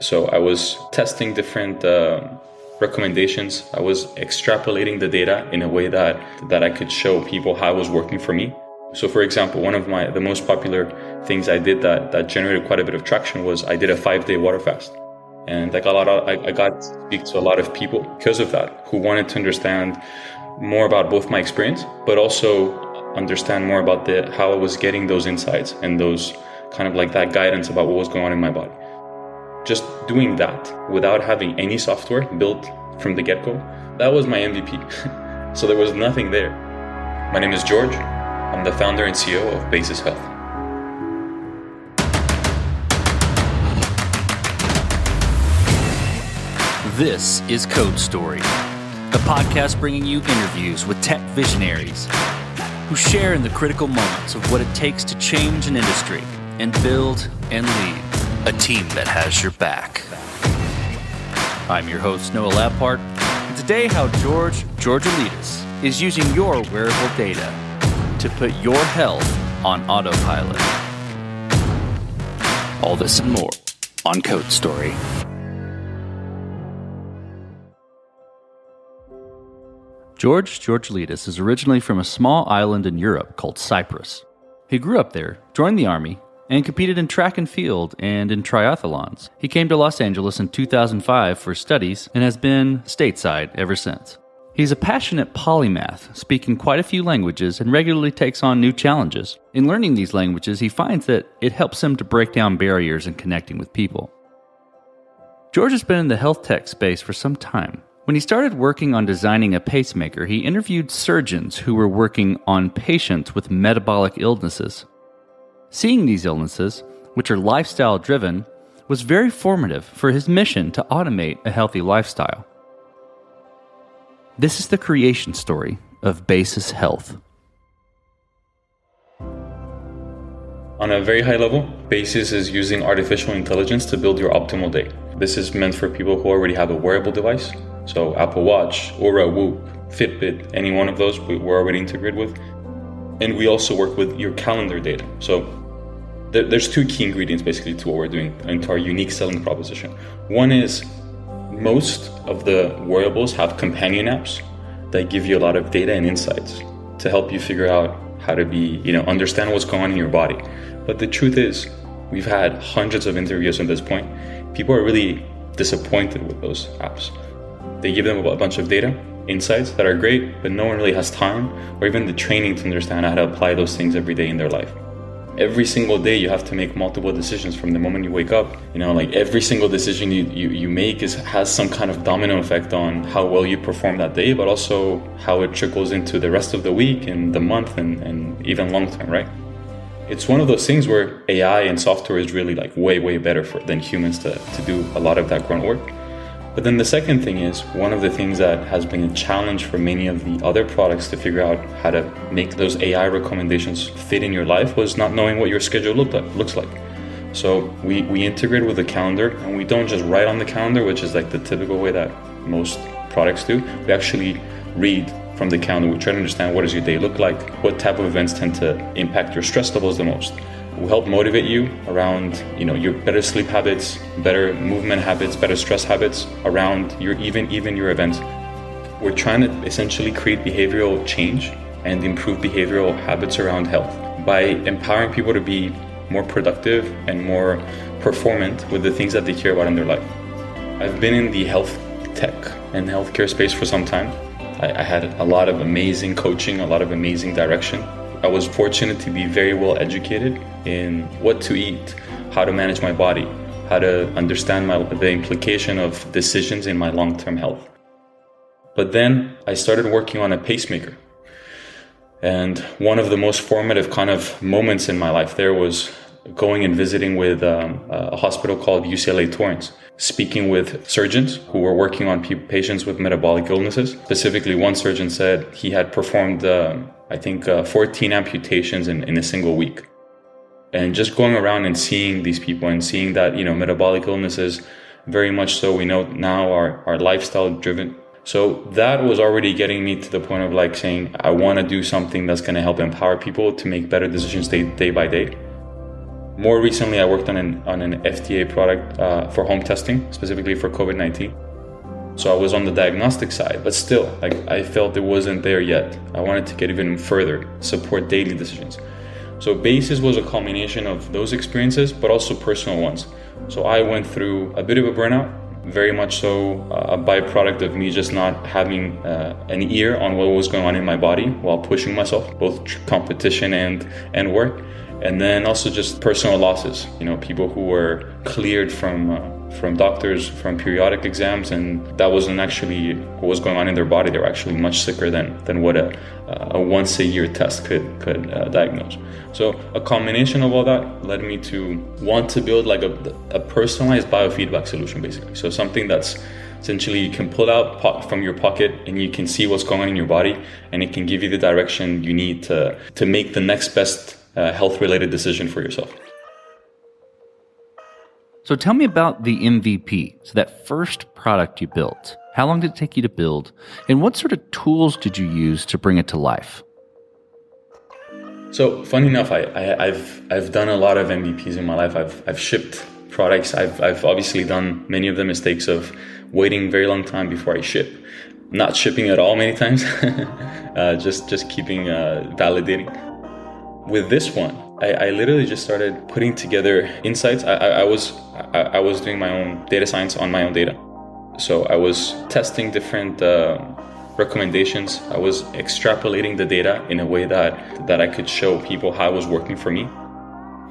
So I was testing different uh, recommendations. I was extrapolating the data in a way that that I could show people how it was working for me. So, for example, one of my the most popular things I did that that generated quite a bit of traction was I did a five day water fast, and I got a lot of, I, I got to speak to a lot of people because of that who wanted to understand more about both my experience, but also understand more about the how I was getting those insights and those kind of like that guidance about what was going on in my body. Just doing that without having any software built from the get go, that was my MVP. so there was nothing there. My name is George. I'm the founder and CEO of Basis Health. This is Code Story, the podcast bringing you interviews with tech visionaries who share in the critical moments of what it takes to change an industry and build and lead a team that has your back. I'm your host, Noah Labhart, and today how George Georgelides is using your wearable data to put your health on autopilot. All this and more on Code Story. George Georgelides is originally from a small island in Europe called Cyprus. He grew up there, joined the army, and competed in track and field and in triathlons. He came to Los Angeles in 2005 for studies and has been stateside ever since. He's a passionate polymath, speaking quite a few languages and regularly takes on new challenges. In learning these languages, he finds that it helps him to break down barriers in connecting with people. George has been in the health tech space for some time. When he started working on designing a pacemaker, he interviewed surgeons who were working on patients with metabolic illnesses. Seeing these illnesses, which are lifestyle driven, was very formative for his mission to automate a healthy lifestyle. This is the creation story of Basis Health. On a very high level, Basis is using artificial intelligence to build your optimal day. This is meant for people who already have a wearable device, so Apple Watch, Oura, Whoop, Fitbit, any one of those we're already integrated with. And we also work with your calendar data. So there's two key ingredients basically to what we're doing and to our unique selling proposition. One is most of the wearables have companion apps that give you a lot of data and insights to help you figure out how to be, you know, understand what's going on in your body. But the truth is, we've had hundreds of interviews at this point. People are really disappointed with those apps. They give them a bunch of data, insights that are great, but no one really has time or even the training to understand how to apply those things every day in their life every single day you have to make multiple decisions from the moment you wake up. You know like every single decision you, you, you make is has some kind of domino effect on how well you perform that day but also how it trickles into the rest of the week and the month and, and even long term right? It's one of those things where ai and software is really like way way better for than humans to, to do a lot of that grunt work but then the second thing is one of the things that has been a challenge for many of the other products to figure out how to make those AI recommendations fit in your life was not knowing what your schedule look like, looks like. So we, we integrate with the calendar and we don't just write on the calendar, which is like the typical way that most products do. We actually read from the calendar. We try to understand what does your day look like, what type of events tend to impact your stress levels the most will help motivate you around you know your better sleep habits better movement habits better stress habits around your even even your events. We're trying to essentially create behavioral change and improve behavioral habits around health. By empowering people to be more productive and more performant with the things that they care about in their life. I've been in the health tech and healthcare space for some time. I, I had a lot of amazing coaching a lot of amazing direction I was fortunate to be very well educated in what to eat, how to manage my body, how to understand my, the implication of decisions in my long term health. But then I started working on a pacemaker. And one of the most formative kind of moments in my life there was going and visiting with um, a hospital called UCLA Torrance, speaking with surgeons who were working on patients with metabolic illnesses. Specifically, one surgeon said he had performed uh, I think, uh, 14 amputations in, in a single week. And just going around and seeing these people and seeing that, you know, metabolic illnesses, very much so, we know now are, are lifestyle driven. So that was already getting me to the point of like saying, I want to do something that's going to help empower people to make better decisions day, day by day. More recently, I worked on an, on an FDA product uh, for home testing, specifically for COVID 19. So I was on the diagnostic side, but still, like I felt it wasn't there yet. I wanted to get even further, support daily decisions. So Basis was a culmination of those experiences, but also personal ones. So I went through a bit of a burnout, very much so uh, a byproduct of me just not having uh, an ear on what was going on in my body while pushing myself, both competition and and work, and then also just personal losses. You know, people who were cleared from uh, from doctors from periodic exams, and that wasn't actually what was going on in their body. They were actually much sicker than than what a, a once a year test could could uh, diagnose. So a combination of all that led me to want to build like a, a personalized biofeedback solution, basically. So something that's essentially you can pull out from your pocket and you can see what's going on in your body, and it can give you the direction you need to to make the next best uh, health related decision for yourself. So tell me about the MVP. So that first product you built. How long did it take you to build? And what sort of tools did you use to bring it to life? So funny enough, I, I, have I've done a lot of MVPs in my life. I've I've shipped products. I've I've obviously done many of the mistakes of waiting very long time before I ship, not shipping at all many times, uh, just just keeping uh, validating. With this one, I, I, literally just started putting together insights. I, I, I was I, I, was doing my own data science on my own data, so I was testing different uh, recommendations. I was extrapolating the data in a way that that I could show people how it was working for me.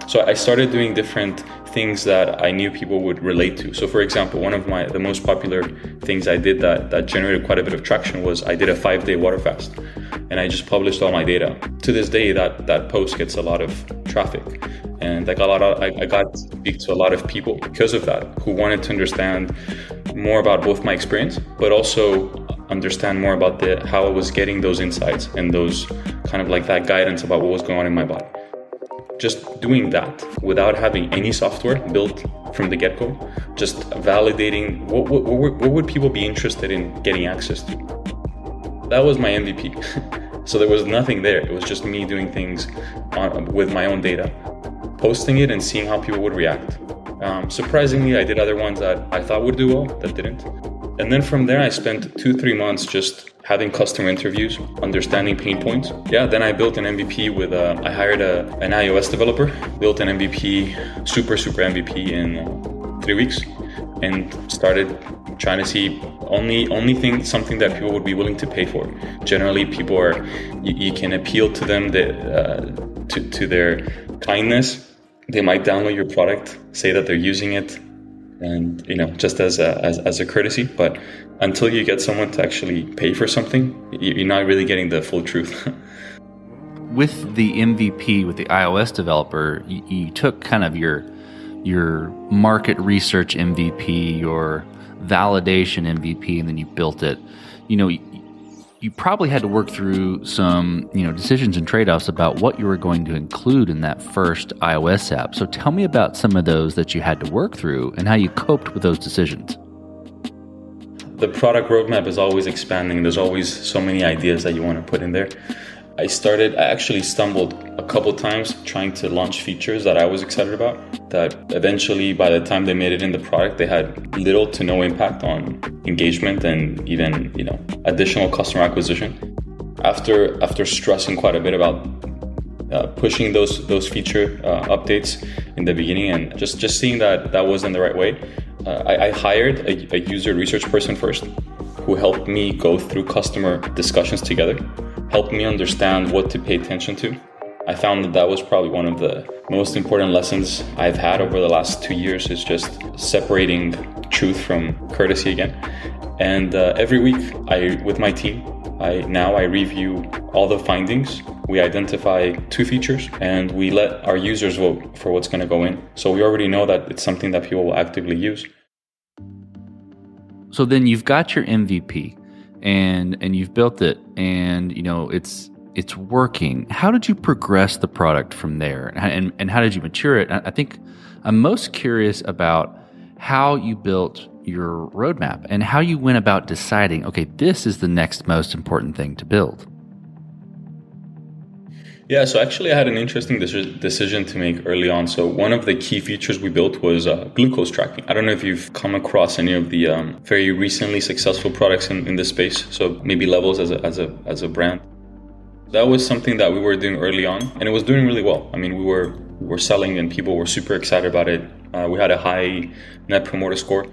So I started doing different things that I knew people would relate to. So for example, one of my the most popular things I did that that generated quite a bit of traction was I did a 5-day water fast and I just published all my data. To this day that that post gets a lot of traffic. And I got a lot of I, I got to speak to a lot of people because of that who wanted to understand more about both my experience but also understand more about the how I was getting those insights and those kind of like that guidance about what was going on in my body. Just doing that without having any software built from the get-go just validating what, what, what, would people be interested in getting access to that was my mvp so there was nothing there. It was just me doing things on, with my own data posting it and seeing how people would react. Um, surprisingly i did other ones that i thought would do well that didn't. And then from there i spent two three months just having customer interviews, understanding pain points. Yeah, then I built an MVP with, uh, I hired a, an iOS developer, built an MVP, super, super MVP in three weeks, and started trying to see only only thing something that people would be willing to pay for. Generally, people are you, you can appeal to them that, uh, to to their kindness. They might download your product, say that they're using it, and you know just as a as, as a courtesy but until you get someone to actually pay for something you're not really getting the full truth with the mvp with the ios developer you, you, took kind of your your market research mvp your validation mvp and then you built it. You know you probably had to work through some you know decisions and trade-offs about what you were going to include in that first ios app. So tell me about some of those that you had to work through and how you coped with those decisions. The product roadmap is always expanding. There's always so many ideas that you want to put in there I started, I actually stumbled a couple times trying to launch features that I was excited about. That eventually, by the time they made it in the product, they had little to no impact on engagement and even you know additional customer acquisition. After after stressing quite a bit about uh, pushing those those feature uh, updates in the beginning and just just seeing that that wasn't the right way, uh, I, I, hired a, a user research person first, who helped me go through customer discussions together helped me understand what to pay attention to. I found that that was probably one of the most important lessons I've had over the last two years is just separating truth from courtesy again. And uh, every week, I with my team, I now I review all the findings. We identify two features and we let our users vote for what's going to go in. So we already know that it's something that people will actively use. So then you've got your MVP and and you've built it and you know it's it's working. How did you progress the product from there? And and how did you mature it? I think i'm most curious about how you built your roadmap and how you went about deciding okay this is the next most important thing to build Yeah, so actually, I had an interesting decision to make early on. So, one of the key features we built was uh, glucose tracking. I don't know if you've come across any of the um, very recently successful products in, in this space. So, maybe Levels as a, as, a, as a brand. That was something that we were doing early on, and it was doing really well. I mean, we were, we were selling, and people were super excited about it. Uh, we had a high net promoter score.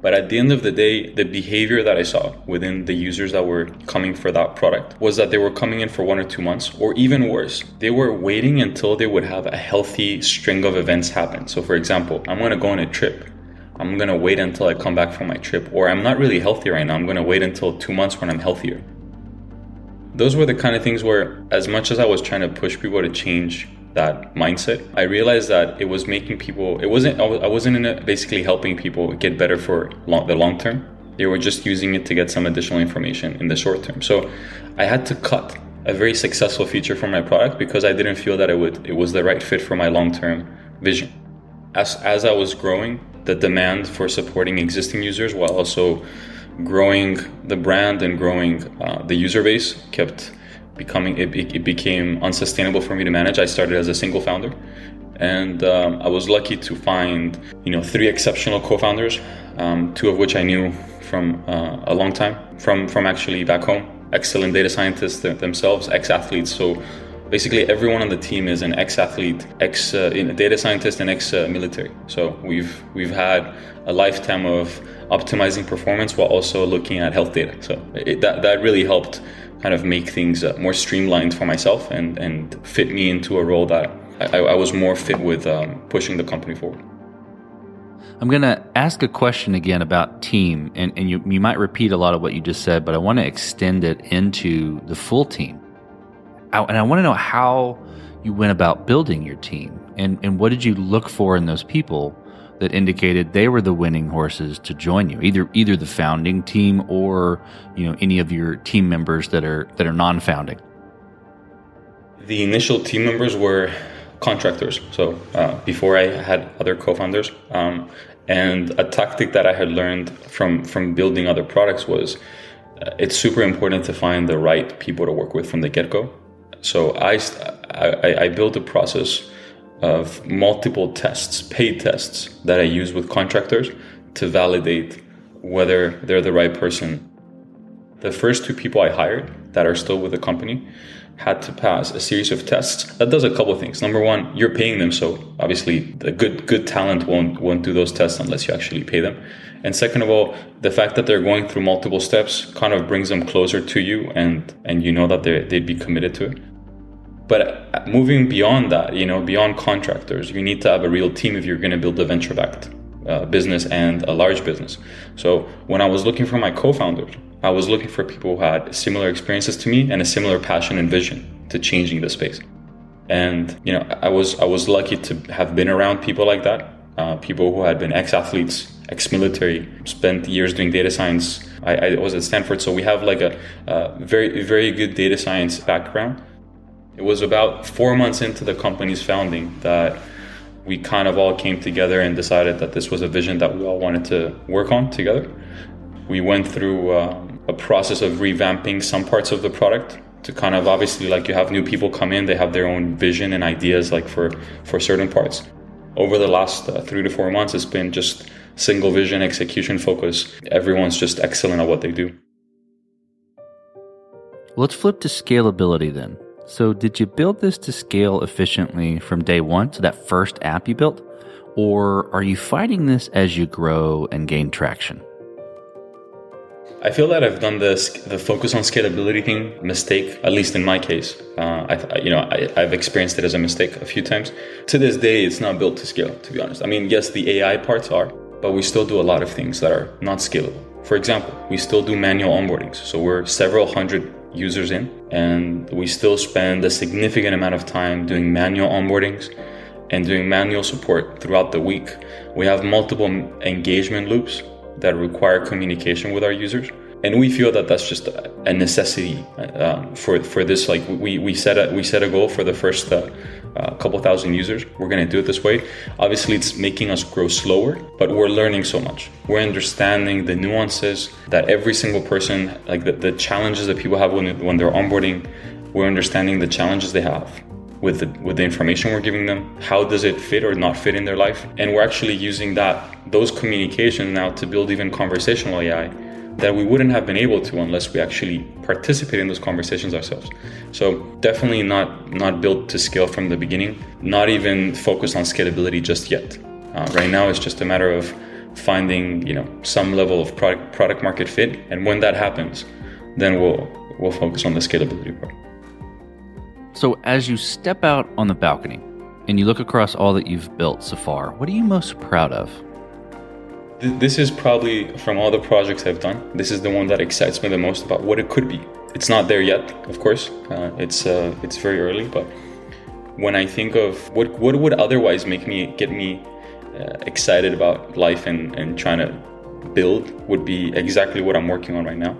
But at the end of the day, the behavior that I saw within the users that were coming for that product was that they were coming in for one or two months, or even worse, they were waiting until they would have a healthy string of events happen. So, for example, I'm to go on a trip. I'm to wait until I come back from my trip, or I'm not really healthy right now. I'm to wait until two months when I'm healthier. Those were the kind of things where, as much as I was trying to push people to change that mindset, I realized that it was making people. It wasn't. I wasn't in basically helping people get better for long, the long term. They were just using it to get some additional information in the short term. So I had to cut a very successful feature from my product because I didn't feel that it would. It was the right fit for my long term vision. As as I was growing, the demand for supporting existing users while also growing the brand and growing uh, the user base kept becoming it, it became unsustainable for me to manage. I started as a single founder, and um, I was lucky to find you know three exceptional co-founders, um, two of which I knew from uh, a long time from from actually back home. Excellent data scientists themselves, ex-athletes. So basically everyone on the team is an ex-athlete, ex uh, data scientist, and ex-military. So we've we've had a lifetime of optimizing performance while also looking at health data. So it, that that really helped kind of make things uh, more streamlined for myself and, and fit me into a role that I, I was more fit with um, pushing the company forward. I'm going to ask a question again about team, and, and you, you might repeat a lot of what you just said, but I want to extend it into the full team. I, and I want to know how you went about building your team and, and what did you look for in those people that indicated they were the winning horses to join you, either either the founding team or you know any of your team members that are that are non-founding. The initial team members were contractors. So uh, before I had other co-founders, um, and a tactic that I had learned from from building other products was uh, it's super important to find the right people to work with from the get-go. So I I, I built a process of multiple tests, paid tests that I use with contractors to validate whether they're the right person. The first two people I hired that are still with the company had to pass a series of tests. That does a couple of things. Number one, you're paying them, so obviously the good good talent won't won't do those tests unless you actually pay them. And second of all, the fact that they're going through multiple steps kind of brings them closer to you, and and you know that they they'd be committed to it. But moving beyond that, you know, beyond contractors, you need to have a real team if you're going to build a venture backed uh, business and a large business. So when I was looking for my co founders, I was looking for people who had similar experiences to me and a similar passion and vision to changing the space. And you know, I was I was lucky to have been around people like that, uh, people who had been ex-athletes, ex-military, spent years doing data science. I, I was at Stanford, so we have like a, a very very good data science background. It was about four months into the company's founding that we kind of all came together and decided that this was a vision that we all wanted to work on together. We went through uh, a process of revamping some parts of the product to kind of obviously like you have new people come in, they have their own vision and ideas like for for certain parts. Over the last uh, three to four months, it's been just single vision, execution focus. Everyone's just excellent at what they do. Let's flip to scalability then. So, did you build this to scale efficiently from day one, so that first app you built? Or are you fighting this as you grow and gain traction? I feel that I've done this the focus on scalability thing mistake, at least in my case. Uh, I, you know, I, have experienced it as a mistake a few times. To this day, it's not built to scale. To be honest, I mean, yes, the AI parts are, but we still do a lot of things that are not scalable. For example, we still do manual onboardings, so we're several hundred users in, and we still spend a significant amount of time doing manual onboardings and doing manual support throughout the week. We have multiple engagement loops that require communication with our users and we feel that that's just a necessity uh, for for this. Like we we set a we set a goal for the first uh, uh, couple thousand users. We're gonna do it this way. Obviously, it's making us grow slower, but we're learning so much. We're understanding the nuances that every single person, like the, the challenges that people have when when they're onboarding. We're understanding the challenges they have with the with the information we're giving them how does it fit or not fit in their life and we're actually using that those communications now to build even conversational ai that we wouldn't have been able to unless we actually participate in those conversations ourselves. So definitely not not built to scale from the beginning not even focused on scalability just yet. Uh, right now it's just a matter of finding you know some level of product product market fit. And when that happens then we'll we'll focus on the scalability part. So, as you step out on the balcony and you look across all that you've built so far, what are you most proud of? This is probably from all the projects I've done. This is the one that excites me the most about what it could be. It's not there yet, of course. Uh, it's uh, it's very early, but when I think of what what would otherwise make me get me uh, excited about life and and trying to build would be exactly what I'm working on right now.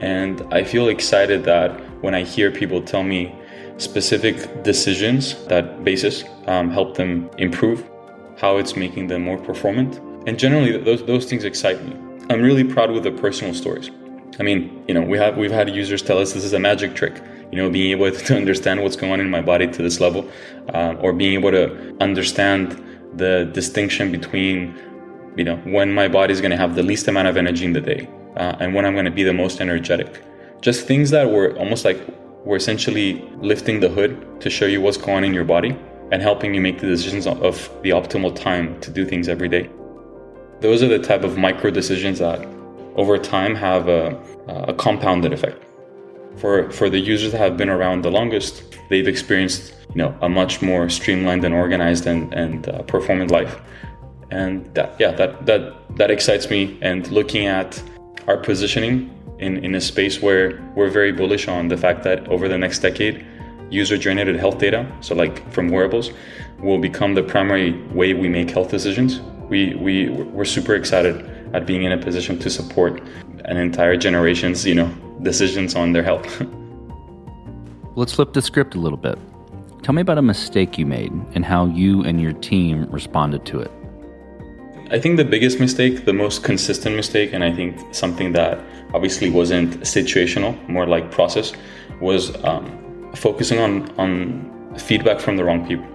And I feel excited that when I hear people tell me specific decisions that basis um, help them improve, how it's making them more performant. And generally, those, those things excite me. I'm really proud with the personal stories. I mean, you know, we have we've had users tell us this is a magic trick. You know, being able to understand what's going on in my body to this level, uh, or being able to understand the distinction between, you know, when my body is going to have the least amount of energy in the day, uh, and when I'm going to be the most energetic. Just things that were almost like we're essentially lifting the hood to show you what's going on in your body and helping you make the decisions of the optimal time to do things every day. Those are the type of micro decisions that over time have a, a compounded effect. For, for the users that have been around the longest, they've experienced you know a much more streamlined and organized and, and uh, performant life. And that yeah that that that excites me. And looking at our positioning in, in a space where we're very bullish on the fact that over the next decade, user generated health data, so like from wearables, will become the primary way we make health decisions. We, we, we're super excited at being in a position to support an entire generation's, you know, decisions on their health. Let's flip the script a little bit. Tell me about a mistake you made and how you and your team responded to it. I think the biggest mistake, the most consistent mistake, and I think something that obviously wasn't situational, more like process, was um, focusing on on feedback from the wrong people.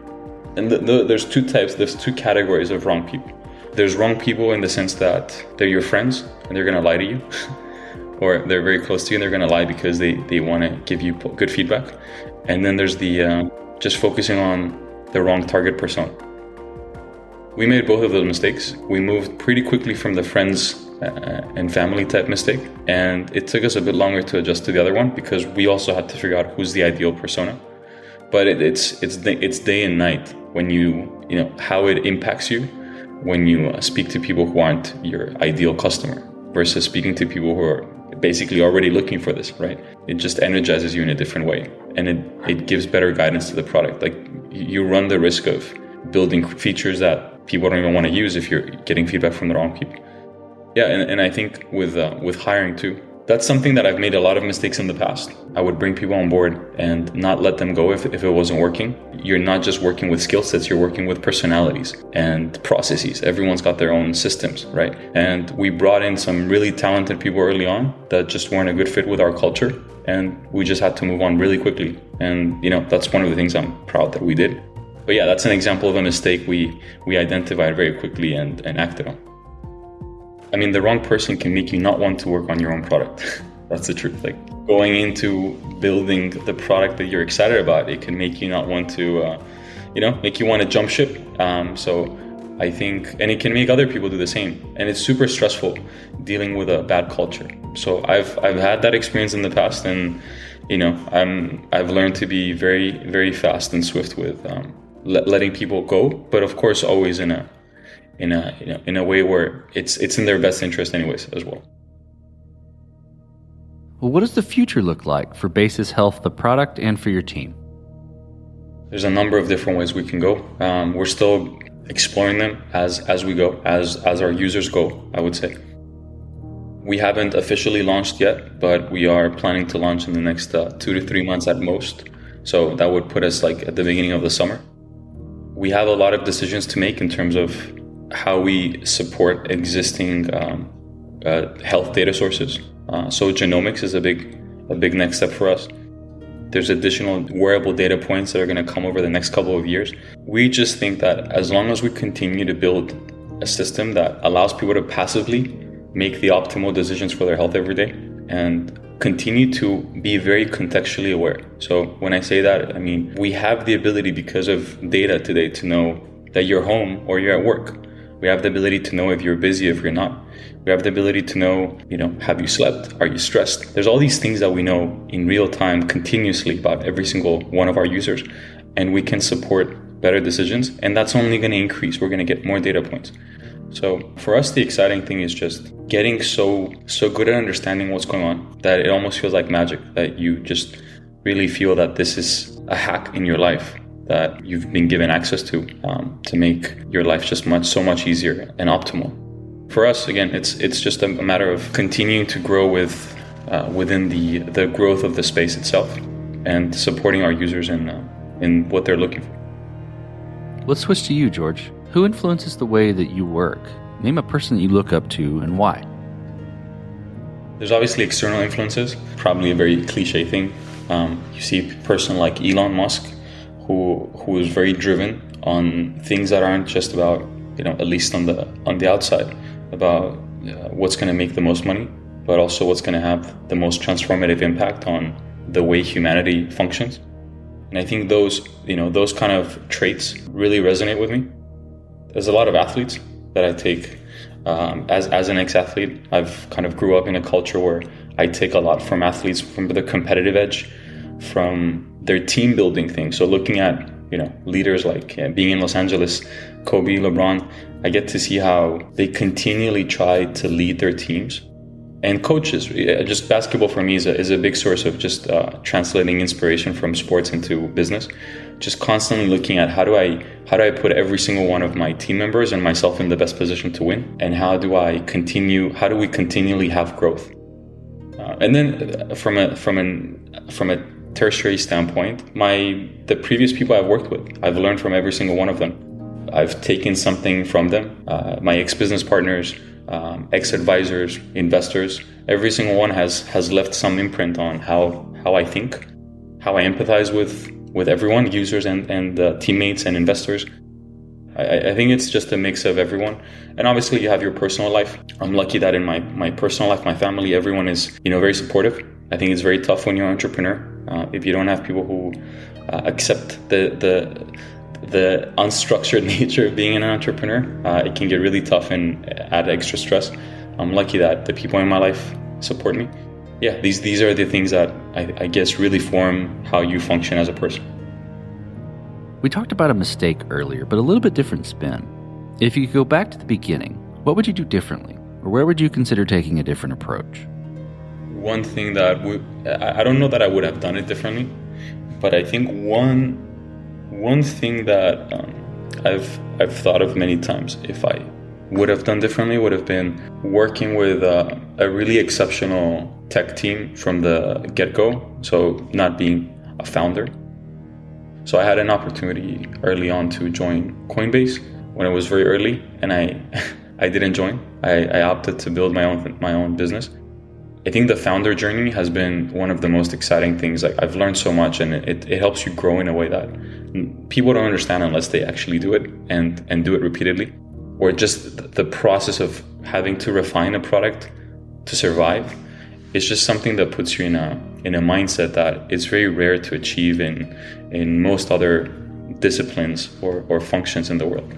And the, the, there's two types, there's two categories of wrong people. There's wrong people in the sense that they're your friends and they're gonna lie to you, or they're very close to you and they're gonna lie because they they want to give you good feedback. And then there's the uh, just focusing on the wrong target persona we made both of those mistakes. We moved pretty quickly from the friends uh, and family type mistake, and it took us a bit longer to adjust to the other one because we also had to figure out who's the ideal persona. But it, it's it's it's day and night when you you know how it impacts you when you uh, speak to people who aren't your ideal customer versus speaking to people who are basically already looking for this, right? It just energizes you in a different way, and it it gives better guidance to the product. Like you run the risk of building features that people don't even want to use if you're getting feedback from the wrong people. Yeah, and, and I think with uh, with hiring too, that's something that I've made a lot of mistakes in the past. I would bring people on board and not let them go if, if it wasn't working. You're not just working with skill sets, you're working with personalities and processes. Everyone's got their own systems, right? And we brought in some really talented people early on that just weren't a good fit with our culture. And we just had to move on really quickly. And, you know, that's one of the things I'm proud that we did. But yeah, that's an example of a mistake we we identified very quickly and, and acted on. I mean, the wrong person can make you not want to work on your own product. that's the truth. Like going into building the product that you're excited about, it can make you not want to, uh, you know, make you want to jump ship. Um, so I think, and it can make other people do the same. And it's super stressful dealing with a bad culture. So I've I've had that experience in the past, and you know, I'm I've learned to be very very fast and swift with um, letting people go, but of course always in a in a you know, in a way where it's it's in their best interest anyways as well. Well, what does the future look like for Basis Health, the product, and for your team? There's a number of different ways we can go. Um, we're still exploring them as as we go, as as our users go. I would say. We haven't officially launched yet, but we are planning to launch in the next uh, two to three months at most. So that would put us like at the beginning of the summer we have a lot of decisions to make in terms of how we support existing um, uh, health data sources. Uh, so genomics is a big a big next step for us. There's additional wearable data points that are going to come over the next couple of years. We just think that as long as we continue to build a system that allows people to passively make the optimal decisions for their health every day and continue to be very contextually aware. So when I say that, I mean we have the ability because of data today to know that you're home or you're at work. We have the ability to know if you're busy, if you're not. We have the ability to know, you know, have you slept? Are you stressed? There's all these things that we know in real time continuously about every single one of our users. And we can support better decisions. And that's only going to increase. We're going to get more data points. So for us, the exciting thing is just getting so so good at understanding what's going on that it almost feels like magic. That you just really feel that this is a hack in your life that you've been given access to um, to make your life just much so much easier and optimal. For us, again, it's it's just a, matter of continuing to grow with uh, within the the growth of the space itself and supporting our users in uh, in what they're looking for. Let's switch to you, George. Who influences the way that you work? Name a person that you look up to and why. There's obviously external influences, probably a very cliche thing. Um, you see a person like Elon Musk, who who is very driven on things that aren't just about you know at least on the on the outside about uh, what's going to make the most money, but also what's going to have the most transformative impact on the way humanity functions. And I think those you know those kind of traits really resonate with me there's a lot of athletes that I take um, as as an ex-athlete. I've kind of grew up in a culture where I take a lot from athletes from the competitive edge, from their team building thing. So looking at you know leaders like uh, being in Los Angeles, Kobe, LeBron, I get to see how they continually try to lead their teams. And coaches just basketball for me is a, is a big source of just uh, translating inspiration from sports into business. Just constantly looking at how do i how do i put every single one of my team members and myself in the best position to win? And how do i continue how do we continually have growth? Uh, and then uh, from a from an from a tertiary standpoint my the previous people i've worked with i've learned from every single one of them i've taken something from them uh, my ex-business partners um, ex-advisors, investors. Every single one has has left some imprint on how how I think, how I empathize with with everyone, users and and uh, teammates and investors. I, I, think it's just a mix of everyone, and obviously you have your personal life. I'm lucky that in my my personal life, my family, everyone is you know very supportive. I think it's very tough when you're an entrepreneur uh, if you don't have people who uh, accept the the the unstructured nature of being an entrepreneur, uh, it can get really tough and add extra stress. I'm lucky that the people in my life support me. Yeah, these these are the things that I, I guess really form how you function as a person. We talked about a mistake earlier, but a little bit different spin. If you could go back to the beginning, what would you do differently? Or where would you consider taking a different approach? One thing that would, I don't know that I would have done it differently, but I think one one thing that um, I've I've thought of many times if I would have done differently would have been working with uh, a really exceptional tech team from the get-go. So not being a founder. So i had an opportunity early on to join coinbase when it was very early and i i didn't join. I, I opted to build my own my own business I think the founder journey has been one of the most exciting things. Like I've learned so much, and it, it helps you grow in a way that people don't understand unless they actually do it and and do it repeatedly, or just the process of having to refine a product to survive. It's just something that puts you in a in a mindset that it's very rare to achieve in in most other disciplines or, or functions in the world.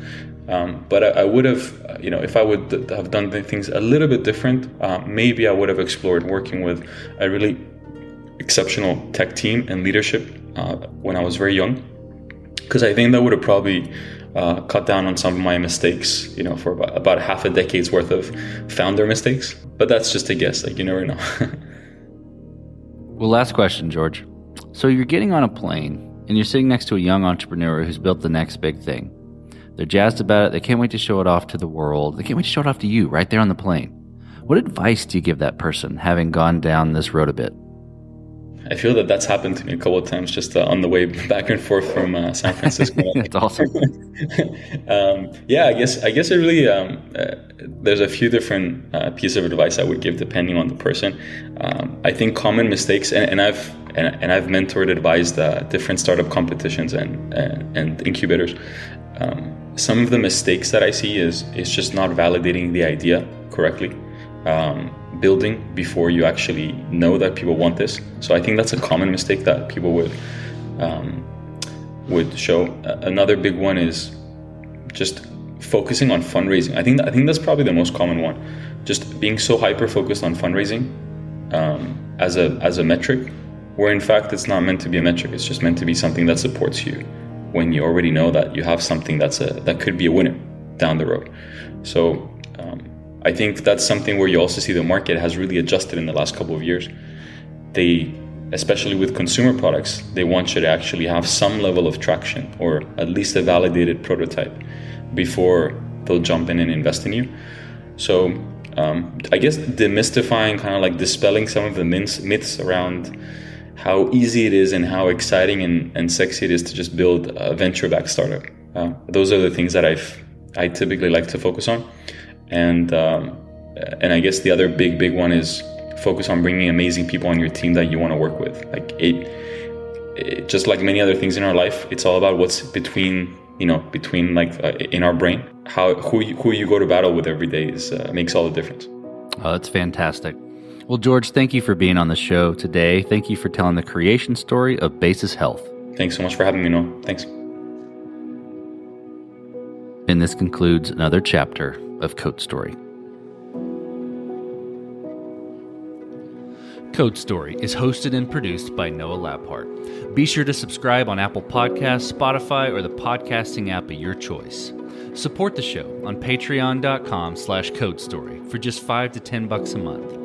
Um, but I, I, would have, you know, if I would have done things a little bit different, uh, maybe I would have explored working with a really exceptional tech team and leadership uh, when I was very young, because I think that would have probably uh, cut down on some of my mistakes, you know, for about, about half a decade's worth of founder mistakes. But that's just a guess, like you never know. well, last question, George. So you're getting on a plane and you're sitting next to a young entrepreneur who's built the next big thing. They're jazzed about it. They can't wait to show it off to the world. They can't wait to show it off to you right there on the plane. What advice do you give that person having gone down this road a bit? I feel that that's happened to me a couple of times just uh, on the way back and forth from uh, San Francisco. that's awesome. um, yeah, I guess I guess it really um, uh, there's a few different uh, pieces of advice I would give depending on the person. Um, I think common mistakes, and, and I've and, and, I've mentored, advised uh, different startup competitions and and, and incubators. Um, some of the mistakes that I see is is just not validating the idea correctly. Um, building before you actually know that people want this. So I think that's a common mistake that people would um, would show. Another big one is just focusing on fundraising. I think I think that's probably the most common one. Just being so hyper focused on fundraising um, as a as a metric, where in fact it's not meant to be a metric. It's just meant to be something that supports you when you already know that you have something that's a that could be a winner down the road. So um, I think that's something where you also see the market has really adjusted in the last couple of years. They, especially with consumer products, they want you to actually have some level of traction or at least a validated prototype before they'll jump in and invest in you. So um, I guess demystifying, kind of like dispelling some of the myths, myths around how easy it is and how exciting and, and sexy it is to just build a venture-backed startup. Uh, those are the things that I've I typically like to focus on and um, and I guess the other big big one is focus on bringing amazing people on your team that you want to work with. Like it, it, just like many other things in our life, it's all about what's between you know between like uh, in our brain. How who you, who you go to battle with every day is uh, makes all the difference. Oh, that's fantastic. Well, George, thank you for being on the show today. Thank you for telling the creation story of Basis Health. Thanks so much for having me, Noah. Thanks. And this concludes another chapter of Code Story. Code Story is hosted and produced by Noah Labhart. Be sure to subscribe on Apple Podcasts, Spotify, or the podcasting app of your choice. Support the show on patreon.com slash codestory for just 5 to 10 bucks a month.